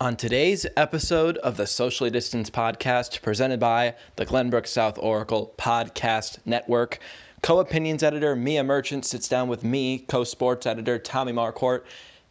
On today's episode of the Socially Distanced Podcast, presented by the Glenbrook South Oracle Podcast Network, co opinions editor Mia Merchant sits down with me, co sports editor Tommy Marquardt,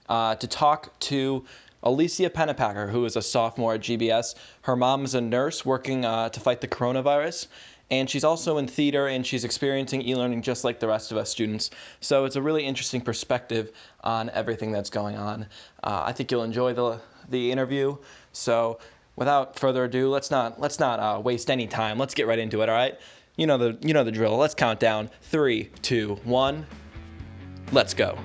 uh, to talk to Alicia Pennepacker, who is a sophomore at GBS. Her mom is a nurse working uh, to fight the coronavirus. And she's also in theater and she's experiencing e learning just like the rest of us students. So it's a really interesting perspective on everything that's going on. Uh, I think you'll enjoy the, the interview. So without further ado, let's not let's not uh, waste any time. Let's get right into it. All right. You know the you know the drill. Let's count down. Three, two, one. Let's go.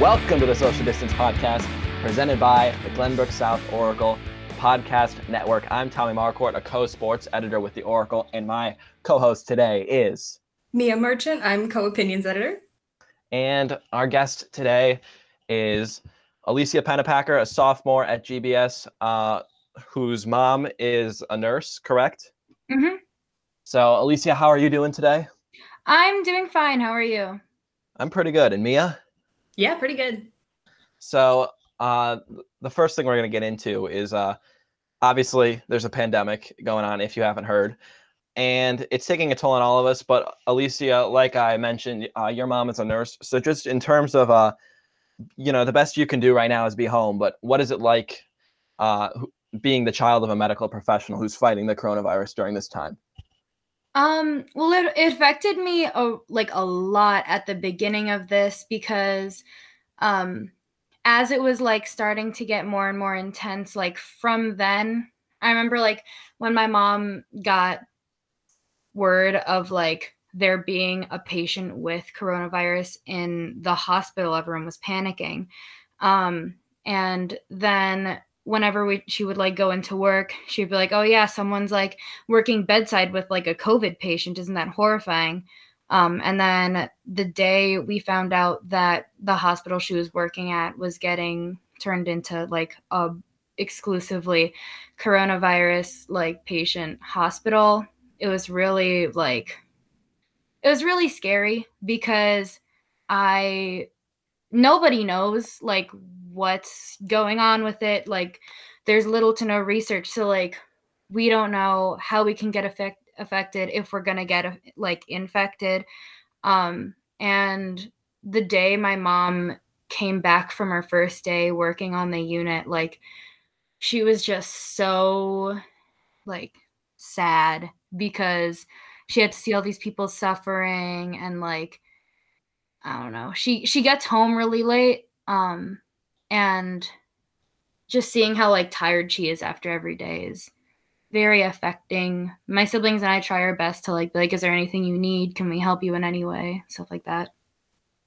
Welcome to the Social Distance Podcast, presented by the Glenbrook South Oracle Podcast Network. I'm Tommy Marquardt, a co-sports editor with the Oracle, and my co-host today is Mia Merchant. I'm co-opinions editor. And our guest today is Alicia Pennepacker, a sophomore at GBS, uh, whose mom is a nurse, correct? Mm-hmm. So, Alicia, how are you doing today? I'm doing fine. How are you? I'm pretty good. And Mia? Yeah, pretty good. So, uh, the first thing we're going to get into is uh, obviously there's a pandemic going on, if you haven't heard, and it's taking a toll on all of us. But Alicia, like I mentioned, uh, your mom is a nurse. So, just in terms of, uh, you know, the best you can do right now is be home. But what is it like uh, being the child of a medical professional who's fighting the coronavirus during this time? Um, well, it, it affected me a, like a lot at the beginning of this because um, as it was like starting to get more and more intense, like from then, I remember like when my mom got word of like there being a patient with coronavirus in the hospital, everyone was panicking. Um, and then whenever we she would like go into work, she'd be like, "Oh yeah, someone's like working bedside with like a COVID patient. Isn't that horrifying?" Um, and then the day we found out that the hospital she was working at was getting turned into like a exclusively coronavirus like patient hospital, it was really like it was really scary because I nobody knows like what's going on with it. Like there's little to no research. So like we don't know how we can get affect, affected if we're going to get like infected. Um and the day my mom came back from her first day working on the unit like she was just so like sad because she had to see all these people suffering and like I don't know. She she gets home really late um and just seeing how like tired she is after every day is very affecting. My siblings and I try our best to like be like, is there anything you need? Can we help you in any way? Stuff like that.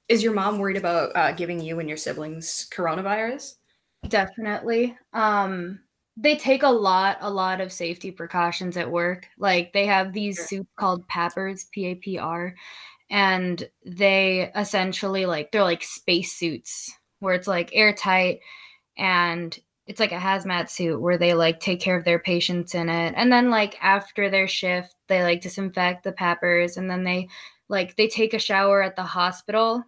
Is your mom worried about uh, giving you and your siblings coronavirus? Definitely. Um, they take a lot, a lot of safety precautions at work. Like they have these sure. suits called PAPRs, P A P R, and they essentially like they're like space suits where it's like airtight and it's like a hazmat suit where they like take care of their patients in it. And then like after their shift they like disinfect the PAPRs and then they like they take a shower at the hospital.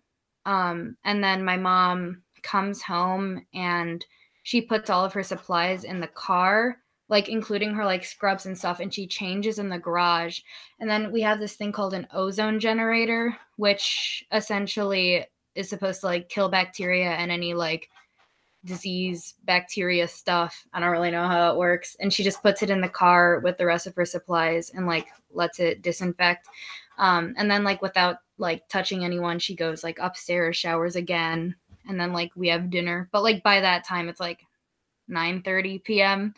Um and then my mom comes home and she puts all of her supplies in the car like including her like scrubs and stuff and she changes in the garage. And then we have this thing called an ozone generator which essentially is supposed to like kill bacteria and any like disease bacteria stuff. I don't really know how it works. And she just puts it in the car with the rest of her supplies and like lets it disinfect. Um, and then like without like touching anyone, she goes like upstairs, showers again, and then like we have dinner. But like by that time it's like 9 30 p.m.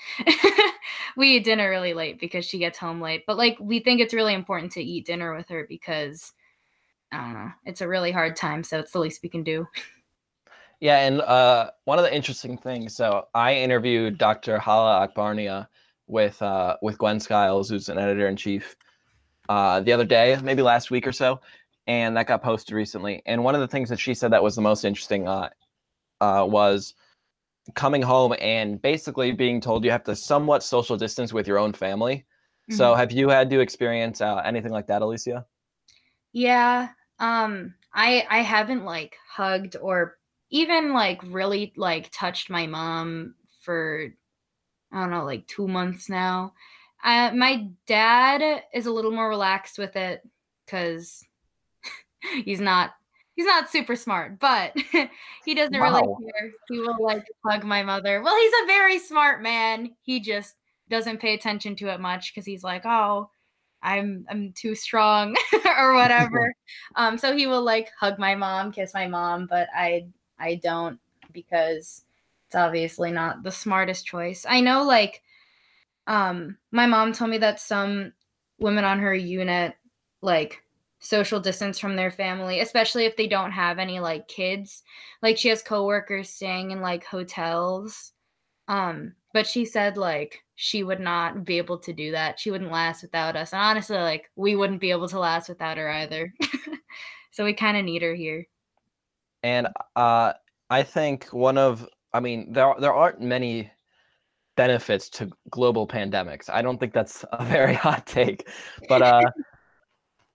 we eat dinner really late because she gets home late. But like we think it's really important to eat dinner with her because I don't know, it's a really hard time, so it's the least we can do. Yeah, and uh, one of the interesting things. So I interviewed Dr. Hala Akbarnia with uh, with Gwen Skiles, who's an editor in chief, uh, the other day, maybe last week or so, and that got posted recently. And one of the things that she said that was the most interesting uh, uh, was coming home and basically being told you have to somewhat social distance with your own family. So Mhm. have you had to experience uh, anything like that, Alicia? Yeah. Um I I haven't like hugged or even like really like touched my mom for I don't know, like 2 months now. Uh my dad is a little more relaxed with it cuz he's not he's not super smart, but he doesn't really care. He will like hug my mother. Well, he's a very smart man. He just doesn't pay attention to it much cuz he's like, "Oh, I'm I'm too strong or whatever. Um, so he will like hug my mom, kiss my mom, but I I don't because it's obviously not the smartest choice. I know like um my mom told me that some women on her unit like social distance from their family, especially if they don't have any like kids. Like she has coworkers staying in like hotels um, but she said like she would not be able to do that. She wouldn't last without us. And honestly, like we wouldn't be able to last without her either. so we kind of need her here. And uh, I think one of, I mean, there there aren't many benefits to global pandemics. I don't think that's a very hot take, but uh,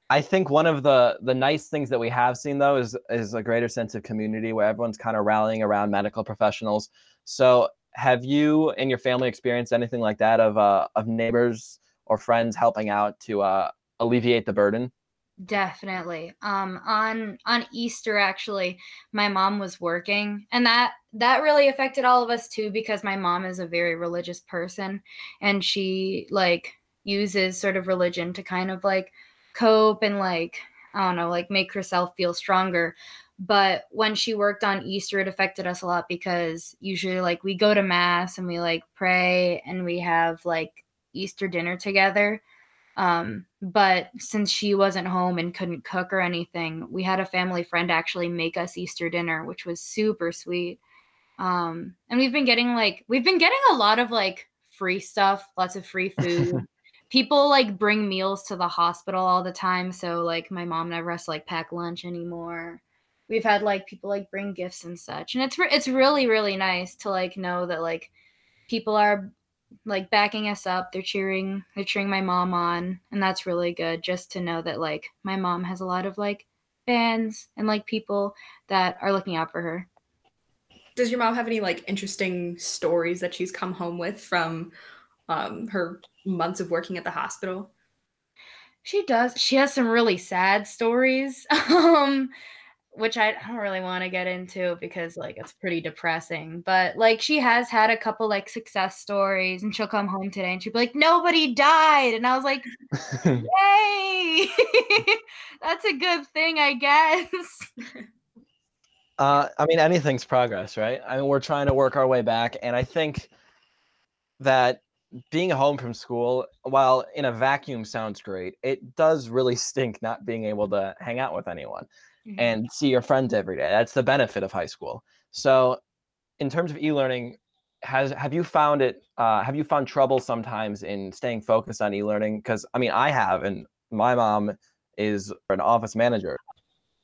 I think one of the the nice things that we have seen though is is a greater sense of community where everyone's kind of rallying around medical professionals. So have you and your family experienced anything like that of uh, of neighbors or friends helping out to uh, alleviate the burden? Definitely. Um on on Easter actually, my mom was working and that that really affected all of us too because my mom is a very religious person and she like uses sort of religion to kind of like cope and like I don't know, like make herself feel stronger. But when she worked on Easter, it affected us a lot because usually like we go to mass and we like pray and we have like Easter dinner together. Um, but since she wasn't home and couldn't cook or anything, we had a family friend actually make us Easter dinner, which was super sweet. Um, and we've been getting like we've been getting a lot of like free stuff, lots of free food. People like bring meals to the hospital all the time, so like my mom never has to like pack lunch anymore. We've had like people like bring gifts and such, and it's re- it's really really nice to like know that like people are like backing us up. They're cheering, they're cheering my mom on, and that's really good just to know that like my mom has a lot of like fans and like people that are looking out for her. Does your mom have any like interesting stories that she's come home with from um, her months of working at the hospital? She does. She has some really sad stories. Um which I don't really want to get into because like it's pretty depressing. But like she has had a couple like success stories and she'll come home today and she'll be like, nobody died. And I was like, Yay! That's a good thing, I guess. Uh, I mean, anything's progress, right? I mean, we're trying to work our way back, and I think that being home from school, while in a vacuum sounds great, it does really stink not being able to hang out with anyone and see your friends every day. That's the benefit of high school. So, in terms of e-learning, has have you found it? Uh, have you found trouble sometimes in staying focused on e-learning? Because I mean, I have, and my mom is an office manager,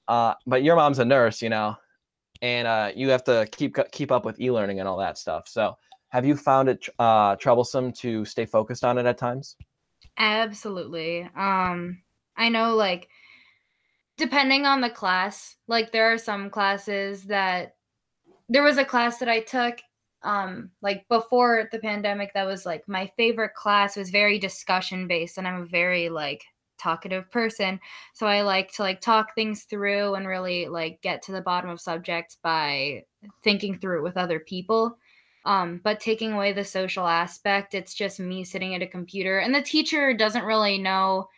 uh, but your mom's a nurse, you know, and uh, you have to keep keep up with e-learning and all that stuff. So, have you found it uh, troublesome to stay focused on it at times? Absolutely. Um, I know like depending on the class, like there are some classes that there was a class that I took um like before the pandemic that was like my favorite class. Was very discussion based and I'm a very like talkative person. So I like to like talk things through and really like get to the bottom of subjects by thinking through it with other people. Um but taking away the social aspect it's just me sitting at a computer and the teacher doesn't really know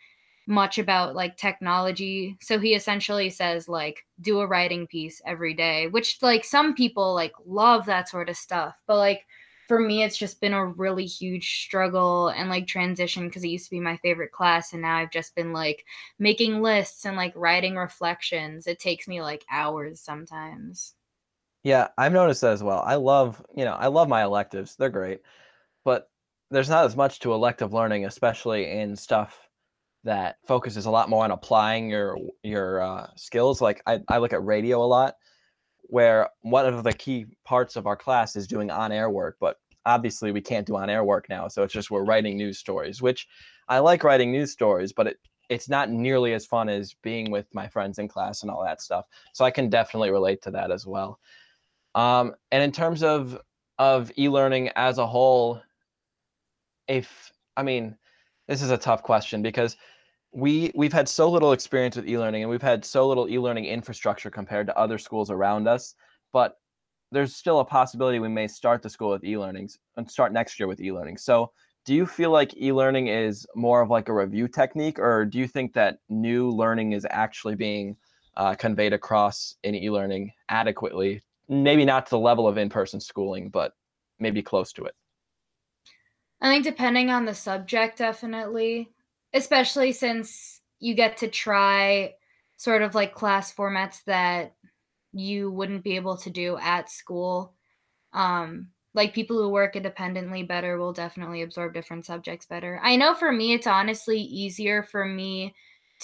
much about like technology so he essentially says like do a writing piece every day which like some people like love that sort of stuff but like for me it's just been a really huge struggle and like transition because it used to be my favorite class and now i've just been like making lists and like writing reflections it takes me like hours sometimes Yeah, I've noticed that as well. I love, you know, I love my electives. They're great. But there's not as much to elective learning, especially in stuff that focuses a lot more on applying your your uh, skills. Like I, I look at radio a lot, where one of the key parts of our class is doing on-air work, but obviously we can't do on-air work now. So it's just we're writing news stories, which I like writing news stories, but it it's not nearly as fun as being with my friends in class and all that stuff. So I can definitely relate to that as well. Um, and in terms of of e-learning as a whole, if I mean, this is a tough question because we we've had so little experience with e-learning and we've had so little e-learning infrastructure compared to other schools around us. But there's still a possibility we may start the school with e-learnings and start next year with e-learning. So do you feel like e-learning is more of like a review technique or do you think that new learning is actually being uh, conveyed across in e-learning adequately maybe not to the level of in-person schooling but maybe close to it i think depending on the subject definitely especially since you get to try sort of like class formats that you wouldn't be able to do at school um, like people who work independently better will definitely absorb different subjects better. I know for me, it's honestly easier for me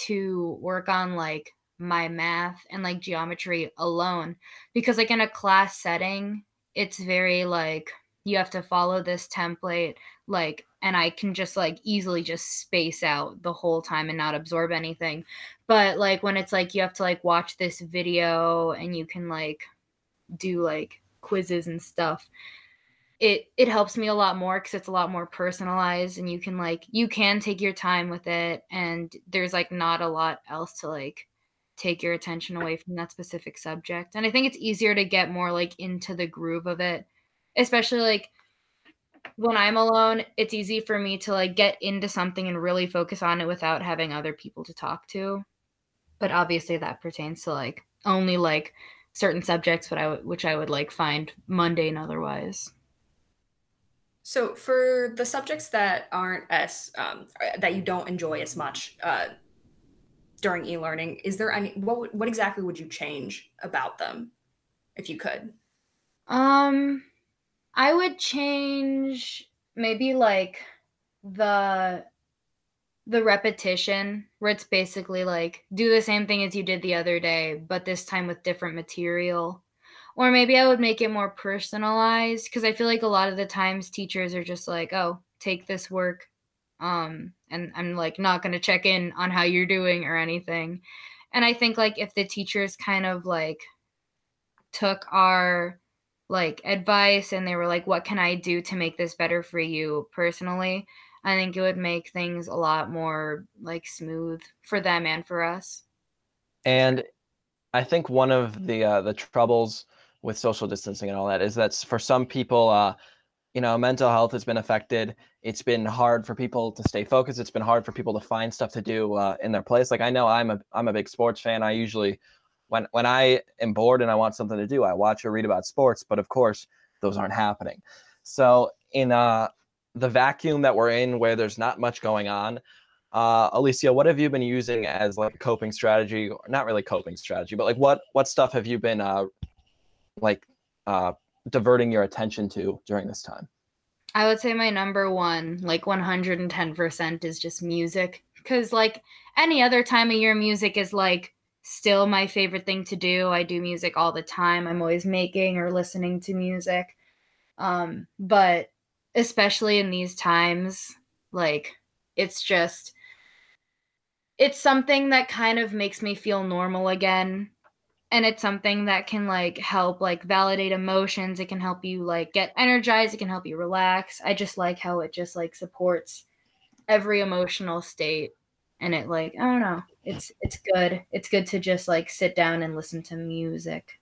to work on like my math and like geometry alone because, like, in a class setting, it's very like you have to follow this template, like, and I can just like easily just space out the whole time and not absorb anything. But like when it's like you have to like watch this video and you can like do like quizzes and stuff it it helps me a lot more because it's a lot more personalized and you can like you can take your time with it and there's like not a lot else to like take your attention away from that specific subject and i think it's easier to get more like into the groove of it especially like when i'm alone it's easy for me to like get into something and really focus on it without having other people to talk to but obviously that pertains to like only like certain subjects what I w- which i would like find mundane otherwise so for the subjects that aren't as um, that you don't enjoy as much uh, during e-learning, is there any what what exactly would you change about them if you could? Um, I would change maybe like the the repetition where it's basically like do the same thing as you did the other day but this time with different material or maybe I would make it more personalized because I feel like a lot of the times teachers are just like, "Oh, take this work." Um, and I'm like not going to check in on how you're doing or anything. And I think like if the teachers kind of like took our like advice and they were like, "What can I do to make this better for you personally?" I think it would make things a lot more like smooth for them and for us. And I think one of the uh, the troubles with social distancing and all that is that for some people uh, you know mental health has been affected. It's been hard for people to stay focused. It's been hard for people to find stuff to do uh, in their place. Like i know i'm a i'm a big sports fan. I usually when when i am bored and i want something to do i watch or read about sports but of course those aren't happening so in uh the vacuum that we're in where there's not much going on uh, Alicia, what have you been using as like a coping strategy? Not really coping strategy, but like what what stuff have you been uh, like uh, diverting your attention to during this time? I would say my number one, like 110%, is just music. Because, like, any other time of year, music is like still my favorite thing to do. I do music all the time. I'm always making or listening to music. Um, but especially in these times, like, it's just, it's something that kind of makes me feel normal again and it's something that can like help like validate emotions it can help you like get energized it can help you relax i just like how it just like supports every emotional state and it like i don't know it's it's good it's good to just like sit down and listen to music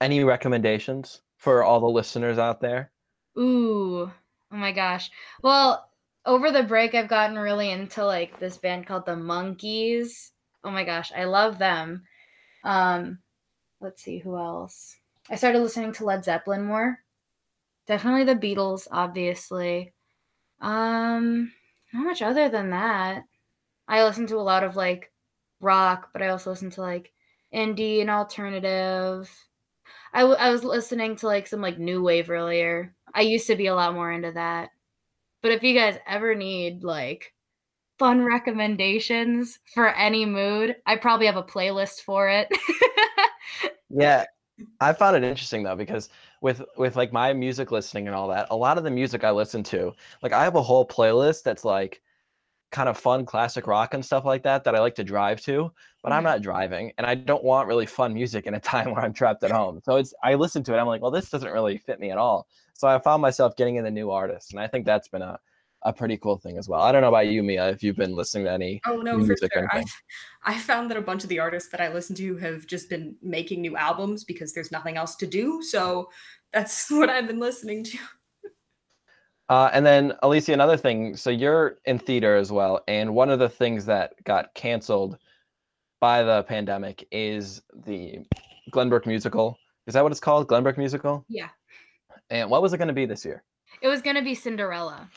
any recommendations for all the listeners out there ooh oh my gosh well over the break i've gotten really into like this band called the Monkees oh my gosh i love them um let's see who else. I started listening to Led Zeppelin more. Definitely the Beatles, obviously. Um, not much other than that. I listen to a lot of like rock, but I also listen to like indie and alternative. I, w- I was listening to like some like new wave earlier. I used to be a lot more into that. But if you guys ever need like fun recommendations for any mood, I probably have a playlist for it. yeah i found it interesting though because with with like my music listening and all that a lot of the music i listen to like i have a whole playlist that's like kind of fun classic rock and stuff like that that I like to drive to, but I'm Mhm. not driving and I don't want really fun music in a time where I'm trapped at home. So it's I listen to it, I'm like, well, this doesn't really fit me at all. So I found myself getting into new artists, and I think that's been a a pretty cool thing as well. I don't know about you, Mia, if you've been listening to any Oh no, for sure. I've I found that a bunch of the artists that I listen to have just been making new albums because there's nothing else to do. So that's what I've been listening to. Uh, and then Alicia, another thing. So you're in theater as well, and one of the things that got canceled by the pandemic is the Glenbrook musical. Is that what it's called? Glenbrook musical. Yeah. And what was it going to be this year? It was gonna be Cinderella.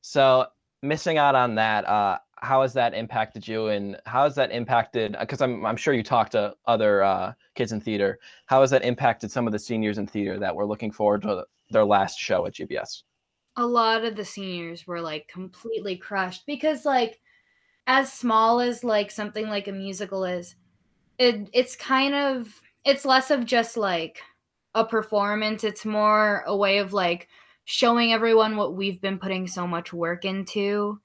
So missing out on that, uh, how has that impacted you, and how has that impacted? Because I'm I'm sure you talked to other uh, kids in theater. How has that impacted some of the seniors in theater that were looking forward to their last show at GBS? A lot of the seniors were like completely crushed because like as small as like something like a musical is it it's kind of it's less of just like a performance. It's more a way of like showing everyone what we've been putting so much work into.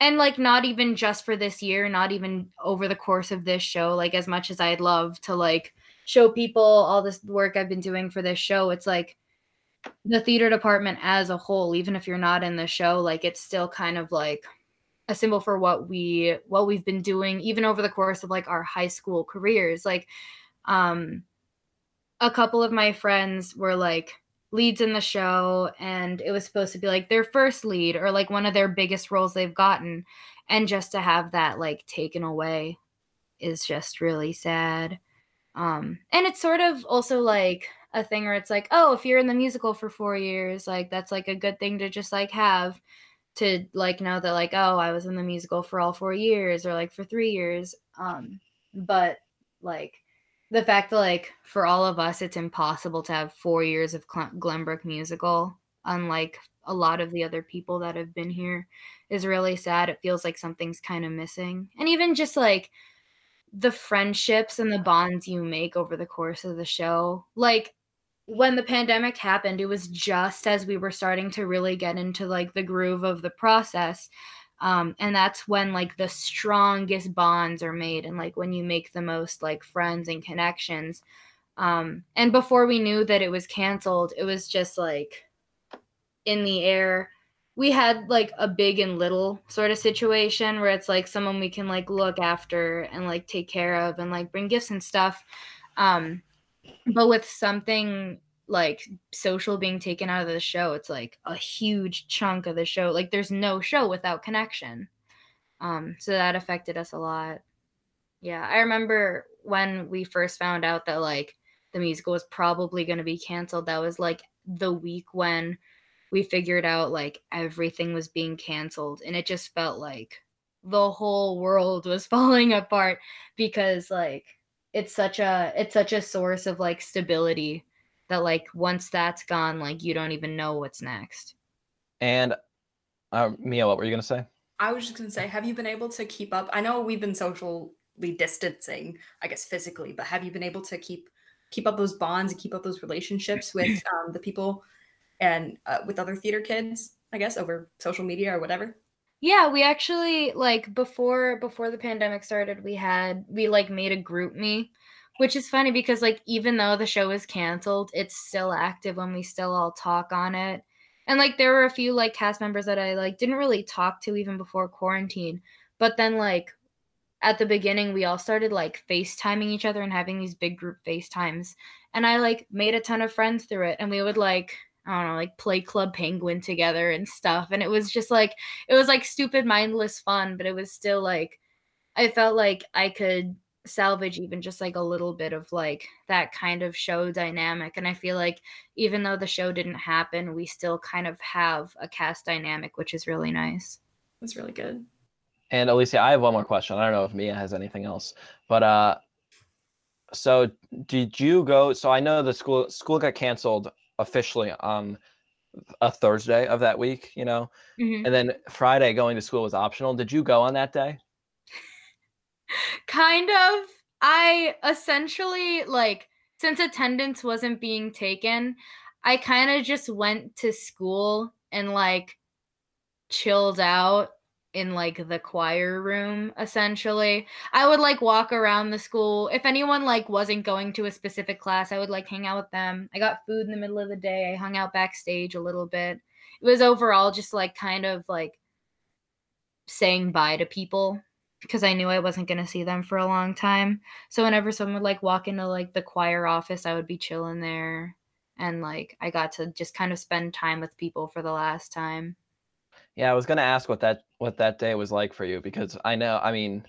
And like not even just for this year not even over the course of this show like as much as i'd love to like show people all this work i've been doing for this show it's like the theater department as a whole even if you're not in the show like it's still kind of like a symbol for what we what we've been doing even over the course of like our high school careers. Like um a couple of my friends were like leads in the show and it was supposed to be like their first lead or like one of their biggest roles they've gotten. And just to have that like taken away is just really sad. Um and it's sort of also like a thing where it's like oh if you're in the musical for 4 years like that's like a good thing to just like have to like know that like oh I was in the musical for all 4 years or like for 3 years um but like the fact that like for all of us it's impossible to have 4 years of Cl- Glenbrook musical unlike a lot of the other people that have been here is really sad it feels like something's kind of missing and even just like the friendships and the bonds you make over the course of the show. Like when the pandemic happened, it was just as we were starting to really get into like the groove of the process. Um, and that's when like the strongest bonds are made and like when you make the most like friends and connections. Um, and before we knew that it was canceled, it was just like in the air we had like a big and little sort of situation where it's like someone we can like look after and like take care of and like bring gifts and stuff um but with something like social being taken out of the show it's like a huge chunk of the show like there's no show without connection. Um so that affected us a lot. Yeah i remember when we first found out that like the musical was probably going to be canceled that was like the week when we figured out like everything was being canceled and it just felt like the whole world was falling apart because like it's such a it's such a source of like stability that like once that's gone like you don't even know what's next And uh, Mia, what were you gonna say? I was just gonna say, have you been able to keep up? I know we've been socially distancing, I guess physically, but have you been able to keep keep up those bonds and keep up those relationships with um, the people and uh, with other theater kids? I guess over social media or whatever. Yeah we actually like before before the pandemic started we had we like made a GroupMe which is funny because like even though the show is canceled it's still active when we still all talk on it. And like there were a few like cast members that i like didn't really talk to even before quarantine but then like at the beginning we all started like facetiming each other and having these big group facetimes and i like made a ton of friends through it and we would like i don't know like play club penguin together and stuff and it was just like it was like stupid mindless fun but it was still like i felt like i could salvage even just like a little bit of like that kind of show dynamic and i feel like even though the show didn't happen we still kind of have a cast dynamic which is really nice That's really good. And Alicia, I have one more question. I don't know if Mia has anything else, but uh, so did you go? So I know the school school got canceled officially on a Thursday of that week, you know, Mhm. and then Friday going to school was optional. Did you go on that day? kind of i essentially like since attendance wasn't being taken i kind of just went to school and like chilled out in like the choir room essentially. I would like walk around the school. If anyone like wasn't going to a specific class, I would like hang out with them. I got food in the middle of the day. I hung out backstage a little bit. It was overall just like kind of like saying bye to people because I knew I wasn't going to see them for a long time. So whenever someone would like walk into like the choir office, I would be chilling there and like I got to just kind of spend time with people for the last time. Yeah, I was gonna ask what that what that day was like for you because I know, I mean,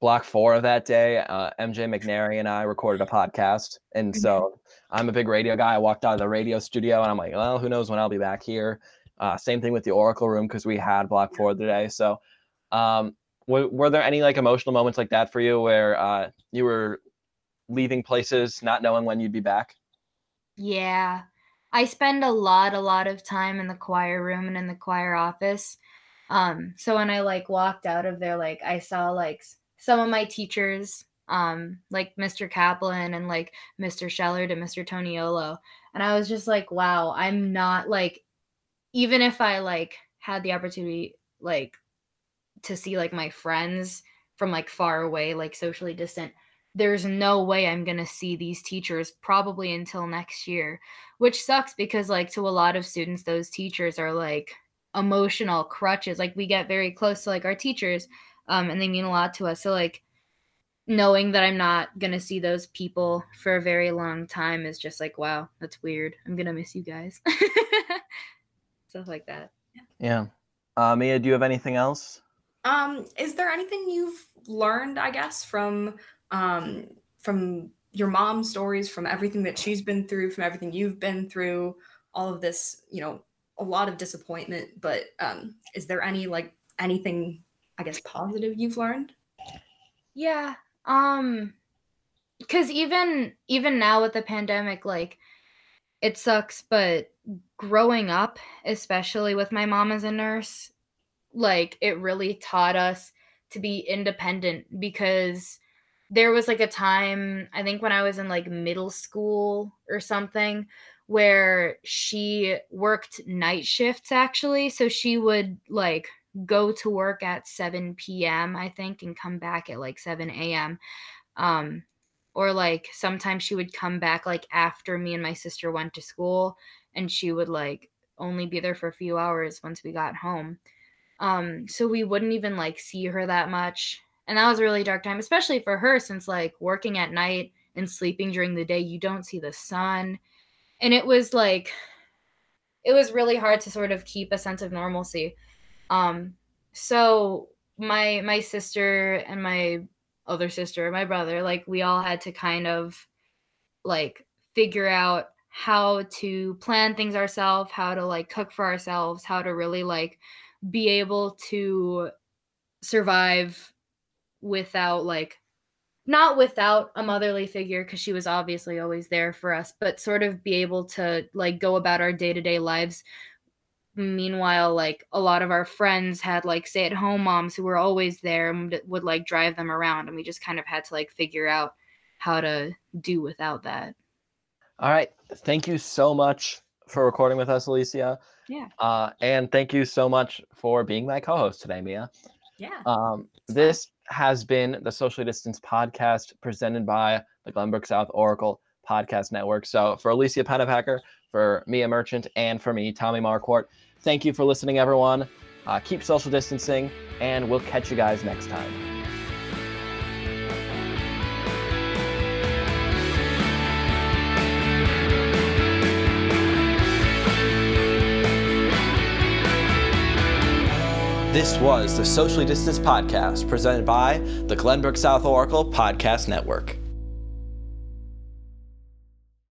block four of that day, uh, MJ McNary and I recorded a podcast, and so mm-hmm. I'm a big radio guy. I walked out of the radio studio, and I'm like, well, who knows when I'll be back here. Uh, same thing with the Oracle room because we had block four today. So, um, w- were there any like emotional moments like that for you where uh, you were leaving places not knowing when you'd be back? Yeah. I spend a lot, a lot of time in the choir room and in the choir office. Um, so when I like walked out of there, like I saw like some of my teachers, um, like Mr. Kaplan and like Mr. Shellard and Mr. Toniolo. And I was just like, wow, I'm not like, even if I like had the opportunity like to see like my friends from like far away, like socially distant, there's no way I'm going to see these teachers probably until next year, which sucks because, like, to a lot of students, those teachers are like emotional crutches. Like, we get very close to like our teachers, um, and they mean a lot to us. So, like, knowing that I'm not going to see those people for a very long time is just like, wow, that's weird. I'm going to miss you guys. Stuff like that. Yeah. Uh, Mia, do you have anything else? Um, is there anything you've learned, I guess, from um, from your mom's stories, from everything that she's been through, from everything you've been through, all of this, you know, a lot of disappointment. But um, is there any like anything, I guess, positive you've learned? Yeah. Um, because even even now with the pandemic, like it sucks, but growing up, especially with my mom as a nurse, like it really taught us to be independent because there was like a time i think when i was in like middle school or something where she worked night shifts actually. So she would like go to work at 7 p.m i think and come back at like 7 a.m um or like sometimes she would come back like after me and my sister went to school and she would like only be there for a few hours once we got home. Um so we wouldn't even like see her that much and that was a really dark time especially for her since like working at night and sleeping during the day you don't see the sun. And it was like it was really hard to sort of keep a sense of normalcy. Um so my my sister and my other sister my brother like we all had to kind of like figure out how to plan things ourselves how to like cook for ourselves how to really like be able to survive without like not without a motherly figure because she was obviously always there for us but sort of be able to like go about our day-to-day lives. Meanwhile like a lot of our friends had like stay at home moms who were always there and would like drive them around and we just kind of had to like figure out how to do without that. All right. Thank you so much for recording with us alicia. Yeah. Uh, and thank you so much for being my co-host today mia yeah um, this has been the Socially Distance podcast presented by the Glenbrook South Oracle Podcast Network. So for Alicia Pennepacker, for Mia Merchant, and for me, Tommy Marquardt, thank you for listening, everyone. Uh, keep social distancing, and we'll catch you guys next time. This was the Socially Distanced Podcast presented by the Glenbrook South Oracle Podcast Network.